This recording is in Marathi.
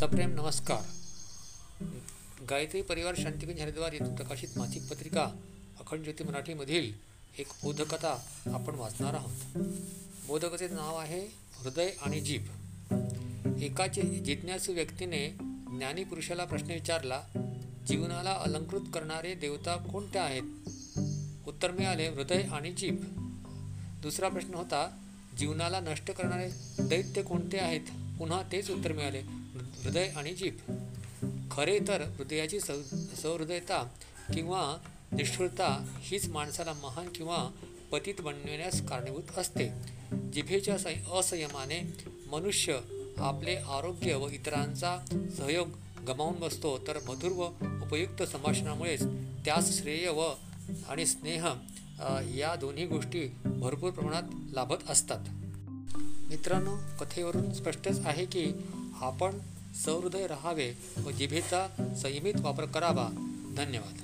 सप्रेम नमस्कार. गायत्री परिवार शांतिकुंज हरिद्वार येथून प्रकाशित मासिक पत्रिका अखंड ज्योती मराठीमधील एक बोधकथा आपण वाचणार आहोत. बोधकथेचं नाव आहे हृदय आणि जीभ. एकाचे जिज्ञासू व्यक्तीने ज्ञानी पुरुषाला प्रश्न विचारला जीवनाला अलंकृत करणारे देवता कोणते आहेत? उत्तर मिळाले हृदय आणि जीभ. दुसरा प्रश्न होता जीवनाला नष्ट करणारे दैत्य कोणते आहेत? पुन्हा तेच उत्तर मिळाले हृदय आणि जीभ. खरे तर हृदयाची सौ सहृदयता किंवा निष्ठुरता हीच माणसाला महान किंवा पतित बनविण्यास कारणीभूत असते. जिभेच्या सं असंयमाने मनुष्य आपले आरोग्य व इतरांचा सहयोग गमावून बसतो तर मधुर व उपयुक्त संभाषणामुळेच त्यास श्रेय व आणि स्नेह या दोन्ही गोष्टी भरपूर प्रमाणात लाभत असतात. मित्रांनो कथेवरून स्पष्टच आहे की आपण सहृदय राहावे व जिभेचा संयमित वापर करावा. धन्यवाद.